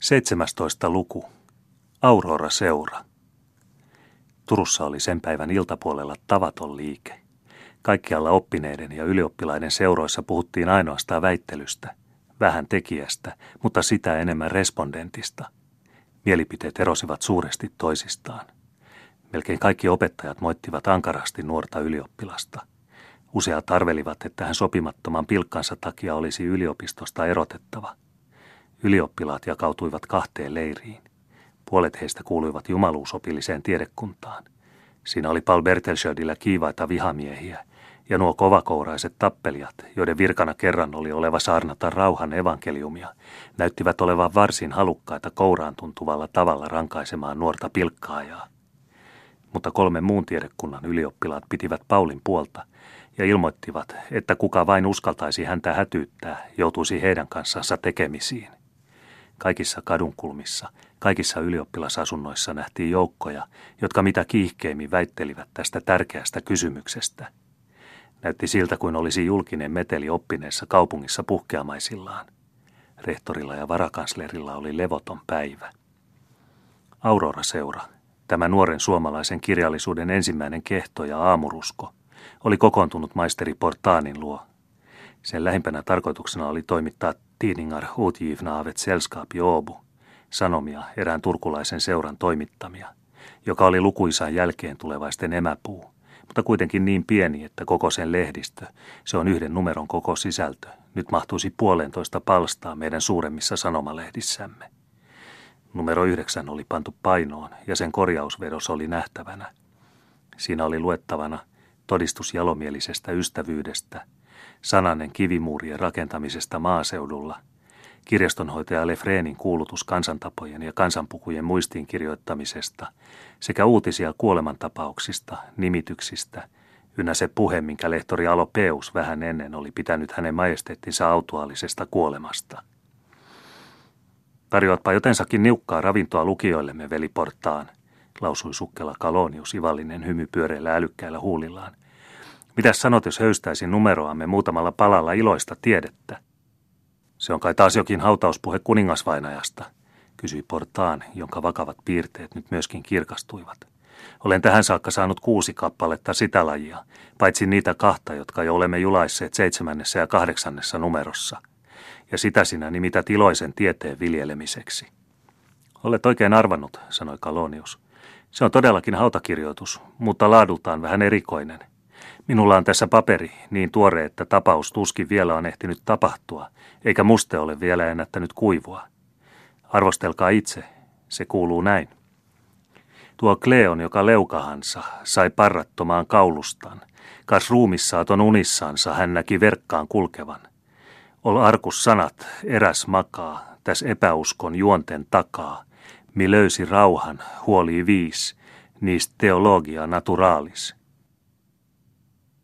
17. luku. Aurora seura. Turussa oli sen päivän iltapuolella tavaton liike. Kaikkialla oppineiden ja ylioppilaiden seuroissa puhuttiin ainoastaan väittelystä, vähän tekijästä, mutta sitä enemmän respondentista. Mielipiteet erosivat suuresti toisistaan. Melkein kaikki opettajat moittivat ankarasti nuorta ylioppilasta. Useat arvelivat, että hän sopimattoman pilkkansa takia olisi yliopistosta erotettava – Ylioppilaat jakautuivat kahteen leiriin. Puolet heistä kuuluivat jumaluusopilliseen tiedekuntaan. Siinä oli Paul Bertelschödillä kiivaita vihamiehiä ja nuo kovakouraiset tappelijat, joiden virkana kerran oli oleva saarnata rauhan evankeliumia, näyttivät olevan varsin halukkaita kouraan tuntuvalla tavalla rankaisemaan nuorta pilkkaajaa. Mutta kolme muun tiedekunnan ylioppilaat pitivät Paulin puolta ja ilmoittivat, että kuka vain uskaltaisi häntä hätyyttää, joutuisi heidän kanssansa tekemisiin. Kaikissa kadunkulmissa, kaikissa ylioppilasasunnoissa nähtiin joukkoja, jotka mitä kiihkeimmin väittelivät tästä tärkeästä kysymyksestä. Näytti siltä kuin olisi julkinen meteli oppineessa kaupungissa puhkeamaisillaan. Rehtorilla ja varakanslerilla oli levoton päivä. Aurora-seura, tämä nuoren suomalaisen kirjallisuuden ensimmäinen kehto ja aamurusko, oli kokoontunut maisteri Portaanin luo. Sen lähimpänä tarkoituksena oli toimittaa Tidningar utgivna av ett sällskap i Åbo, sanomia erään turkulaisen seuran toimittamia, joka oli lukuisaan jälkeen tulevaisten emäpuu, mutta kuitenkin niin pieni, että koko sen lehdistö, se on yhden numeron koko sisältö, nyt mahtuisi puolentoista palstaa meidän suuremmissa sanomalehdissämme. Numero yhdeksän oli pantu painoon ja sen korjausvedos oli nähtävänä. Siinä oli luettavana todistus jalomielisestä ystävyydestä – sananen kivimuurien rakentamisesta maaseudulla, kirjastonhoitaja Lefreenin kuulutus kansantapojen ja kansanpukujen muistiin kirjoittamisesta sekä uutisia kuolemantapauksista, nimityksistä, ynnä se puhe, minkä lehtori Alo Peus vähän ennen oli pitänyt hänen majesteettinsa autuaalisesta kuolemasta. Tarjoatpa jotensakin niukkaa ravintoa lukijoillemme, veli Portaan, lausui sukkela Kalonius ivallinen hymy pyöreillä älykkäillä huulillaan – Mitäs sanot, jos höystäisin numeroamme muutamalla palalla iloista tiedettä? Se on kai taas jokin hautauspuhe kuningasvainajasta, kysyi Portaan, jonka vakavat piirteet nyt myöskin kirkastuivat. Olen tähän saakka saanut kuusi kappaletta sitä lajia, paitsi niitä kahta, jotka jo olemme julaisseet seitsemännessä ja kahdeksannessa numerossa. Ja sitä sinä nimität iloisen tieteen viljelemiseksi. Olet oikein arvannut, sanoi Kalonius. Se on todellakin hautakirjoitus, mutta laadultaan vähän erikoinen. Minulla on tässä paperi, niin tuore, että tapaus tuskin vielä on ehtinyt tapahtua, eikä muste ole vielä ennättänyt kuivua. Arvostelkaa itse, se kuuluu näin. Tuo Kleon, joka leukahansa, sai parrattomaan kaulustan. Kas ruumissaaton unissansa hän näki verkkaan kulkevan. Ol arkus sanat, eräs makaa, täs epäuskon juonten takaa. Mi löysi rauhan, huoli viis, niistä teologia naturalis –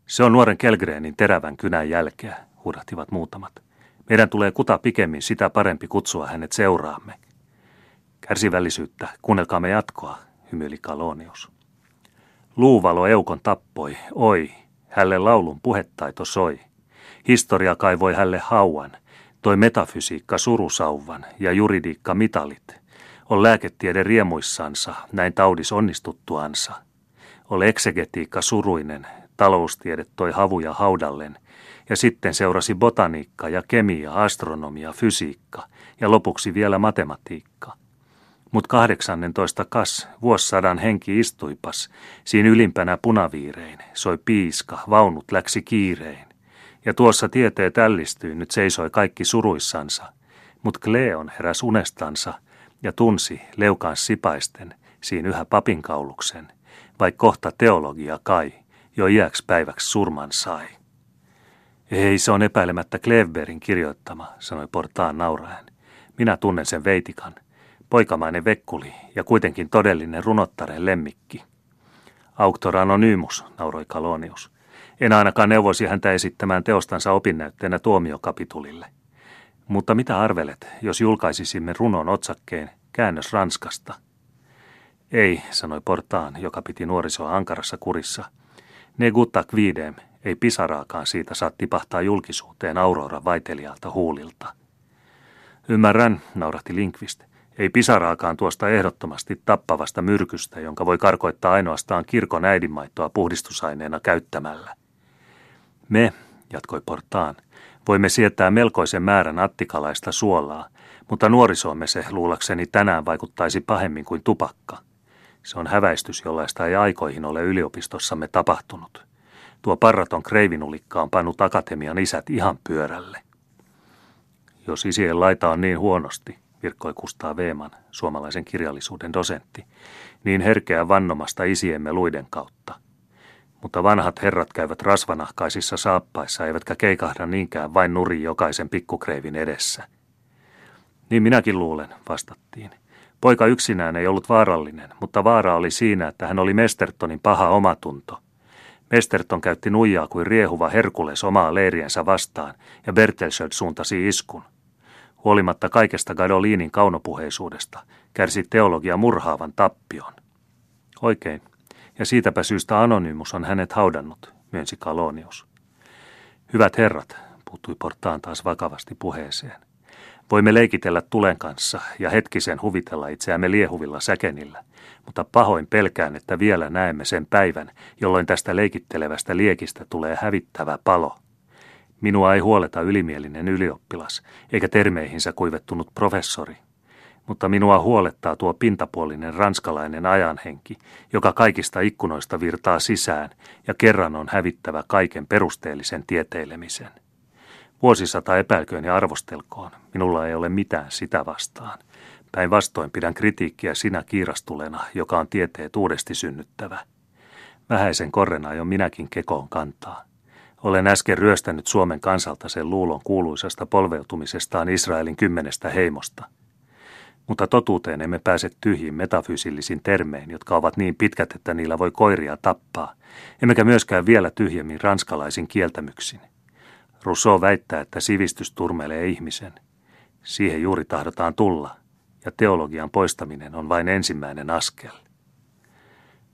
se on nuoren Kelgreenin terävän kynän jälkeä, huudahtivat muutamat. Meidän tulee kuta pikemmin sitä parempi kutsua hänet seuraamme. Kärsivällisyyttä, kuunnelkaamme jatkoa, hymyili Kalonius. Luuvalo eukon tappoi, oi, hälle laulun puhettaito soi. Historia kaivoi hälle hauan, toi metafysiikka surusauvan ja juridiikka mitalit. On lääketiede riemuissansa, näin taudis onnistuttuansa. Ol eksegetiikka suruinen, taloustiede toi havuja haudallen, ja sitten seurasi botaniikka ja kemia, astronomia, fysiikka ja lopuksi vielä matematiikka. Mut 18 kas, vuossadan henki istuipas, siinä ylimpänä punaviirein, soi piiska, vaunut läksi kiirein. Ja tuossa tieteet ällistyi, nyt seisoi kaikki suruissansa, mut Kleon heräs unestansa ja tunsi leukans sipaisten, siinä yhä papinkauluksen, vai kohta teologia kai – jo iäksi päiväksi surman sai. Ei, se on epäilemättä Klevberin kirjoittama, sanoi Portaan nauraen. Minä tunnen sen veitikan. Poikamainen vekkuli ja kuitenkin todellinen runottaren lemmikki. Auctor anonymus, nauroi Kalonius. En ainakaan neuvoisi häntä esittämään teostansa opinnäytteenä tuomiokapitulille. Mutta mitä arvelet, jos julkaisisimme runon otsakkeen käännös Ranskasta? Ei, sanoi Portaan, joka piti nuorisoa ankarassa kurissa – ne gutta quidem, ei pisaraakaan siitä saa tipahtaa julkisuuteen Aurora vaitelijalta huulilta. Ymmärrän, naurahti Linkvist, Ei pisaraakaan tuosta ehdottomasti tappavasta myrkystä, jonka voi karkoittaa ainoastaan kirkon äidinmaittoa puhdistusaineena käyttämällä. Me, jatkoi Portaan, voimme sietää melkoisen määrän attikalaista suolaa, mutta nuorisoomme se luulakseni tänään vaikuttaisi pahemmin kuin tupakka. Se on häväistys, jollaista ei aikoihin ole yliopistossamme tapahtunut. Tuo parraton kreivinulikka on pannut akatemian isät ihan pyörälle. Jos isien laita on niin huonosti, virkkoi Kustaa Veeman, suomalaisen kirjallisuuden dosentti, niin herkeä vannomasta isiemme luiden kautta. Mutta vanhat herrat käyvät rasvanahkaisissa saappaissa, eivätkä keikahda niinkään vain nuri jokaisen pikkukreivin edessä. Niin minäkin luulen, vastattiin. Poika yksinään ei ollut vaarallinen, mutta vaara oli siinä, että hän oli Mestertonin paha omatunto. Mesterton käytti nuijaa kuin riehuva Herkules omaa leiriensä vastaan, ja Bertelsöld suuntasi iskun – Huolimatta kaikesta Gadolinin kaunopuheisuudesta, kärsi teologia murhaavan tappion. Oikein, ja siitäpä syystä Anonymus on hänet haudannut, myönsi Kalonius. Hyvät herrat, puuttui Portaan taas vakavasti puheeseen. Voimme leikitellä tulen kanssa ja hetkisen huvitella itseämme liehuvilla säkenillä, mutta pahoin pelkään, että vielä näemme sen päivän, jolloin tästä leikittelevästä liekistä tulee hävittävä palo – Minua ei huoleta ylimielinen ylioppilas, eikä termeihinsä kuivettunut professori. Mutta minua huolettaa tuo pintapuolinen ranskalainen ajanhenki, joka kaikista ikkunoista virtaa sisään ja kerran on hävittävä kaiken perusteellisen tieteilemisen. Vuosisata epäilköön ja arvostelkoon, minulla ei ole mitään sitä vastaan. Päinvastoin pidän kritiikkiä sinä kiirastulena, joka on tieteet uudesti synnyttävä. Vähäisen korren aion minäkin kekoon kantaa. Olen äsken ryöstänyt Suomen kansalta sen luulon kuuluisasta polveutumisestaan Israelin kymmenestä heimosta. Mutta totuuteen emme pääse tyhjiin metafyysillisiin termein, jotka ovat niin pitkät, että niillä voi koiria tappaa, emmekä myöskään vielä tyhjemmin ranskalaisin kieltämyksin. Rousseau väittää, että sivistys turmelee ihmisen. Siihen juuri tahdotaan tulla, ja teologian poistaminen on vain ensimmäinen askel.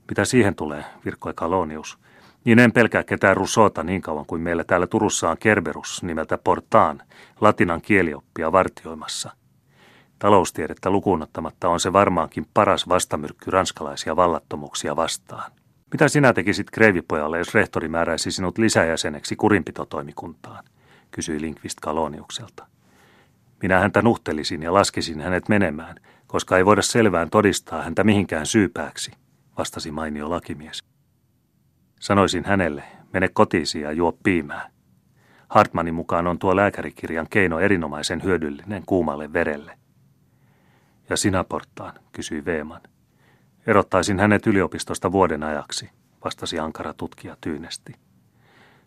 Mitä siihen tulee, virkkoi Kalonius, niin en pelkää ketään Rusota niin kauan kuin meillä täällä Turussa on Kerberus nimeltä Portaan, latinan kielioppia vartioimassa. Taloustiedettä lukuunottamatta on se varmaankin paras vastamyrkky ranskalaisia vallattomuuksia vastaan. Mitä sinä tekisit kreivipojalle, jos rehtori määräisi sinut lisäjäseneksi kurinpitotoimikuntaan? kysyi Linkvist Kaloniukselta. Minä häntä nuhtelisin ja laskisin hänet menemään, koska ei voida selvään todistaa häntä mihinkään syypääksi, vastasi mainio lakimies. Sanoisin hänelle, mene kotiisi ja juo piimää. Hartmanin mukaan on tuo lääkärikirjan keino erinomaisen hyödyllinen kuumalle verelle. Ja sinä porttaan, kysyi Veeman. Erottaisin hänet yliopistosta vuoden ajaksi, vastasi ankara tutkija tyynesti.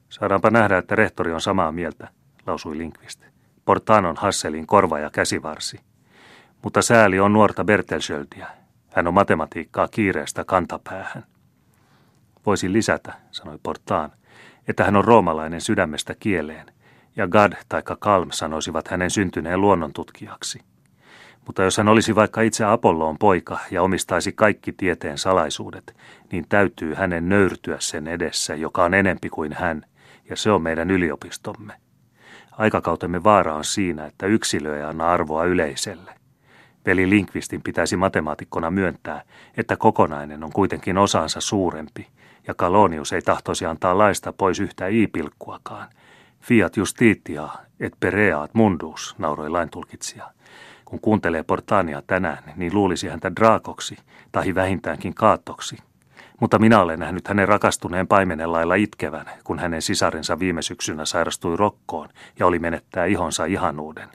Saadaanpa nähdä, että rehtori on samaa mieltä, lausui Linkvist. Portaan on Hasselin korva ja käsivarsi. Mutta sääli on nuorta Bertelschöldiä. Hän on matematiikkaa kiireestä kantapäähän. Voisin lisätä, sanoi Portaan, että hän on roomalainen sydämestä kieleen, ja Gad tai Kalm sanoisivat hänen syntyneen luonnontutkijaksi. Mutta jos hän olisi vaikka itse Apolloon poika ja omistaisi kaikki tieteen salaisuudet, niin täytyy hänen nöyrtyä sen edessä, joka on enempi kuin hän, ja se on meidän yliopistomme. Aikakautemme vaara on siinä, että yksilö ei anna arvoa yleiselle. Veli Linkvistin pitäisi matemaatikkona myöntää, että kokonainen on kuitenkin osansa suurempi, ja Kalonius ei tahtoisi antaa laista pois yhtä iipilkkuakaan. Fiat justitia et pereat mundus, nauroi laintulkitsija. Kun kuuntelee Portania tänään, niin luulisi häntä draakoksi, tai vähintäänkin kaattoksi. Mutta minä olen nähnyt hänen rakastuneen paimenen lailla itkevän, kun hänen sisarensa viime syksynä sairastui rokkoon ja oli menettää ihonsa ihanuuden.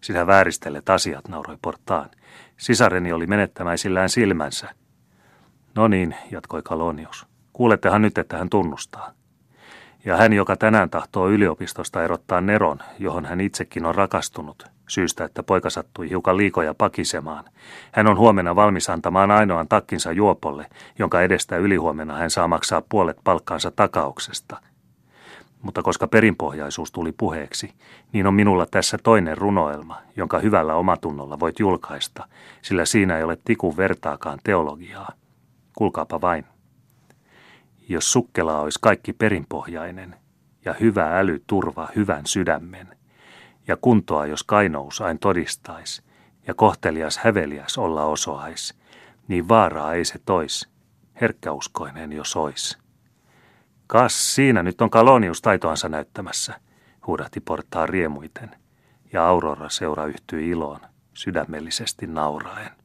Sinä vääristelet asiat, nauroi Portaan. Sisareni oli menettämäisillään silmänsä. No niin, jatkoi Kalonius. Kuulettehan nyt, että hän tunnustaa. Ja hän, joka tänään tahtoo yliopistosta erottaa Neron, johon hän itsekin on rakastunut, syystä, että poika sattui hiukan liikoja pakisemaan. Hän on huomenna valmis antamaan ainoan takkinsa juopolle, jonka edestä ylihuomenna hän saa maksaa puolet palkkaansa takauksesta. Mutta koska perinpohjaisuus tuli puheeksi, niin on minulla tässä toinen runoelma, jonka hyvällä omatunnolla voit julkaista, sillä siinä ei ole tikun vertaakaan teologiaa. Kulkaapa vain. Jos sukkela olisi kaikki perinpohjainen ja hyvä äly turva hyvän sydämen, ja kuntoa jos kainous ain todistaisi, ja kohtelias häveliäs olla osoais, niin vaaraa ei se tois, herkkäuskoinen jo sois. Kas, siinä nyt on Kalonius taitoansa näyttämässä, huudahti portaa riemuiten, ja Aurora seura yhtyi iloon, sydämellisesti nauraen.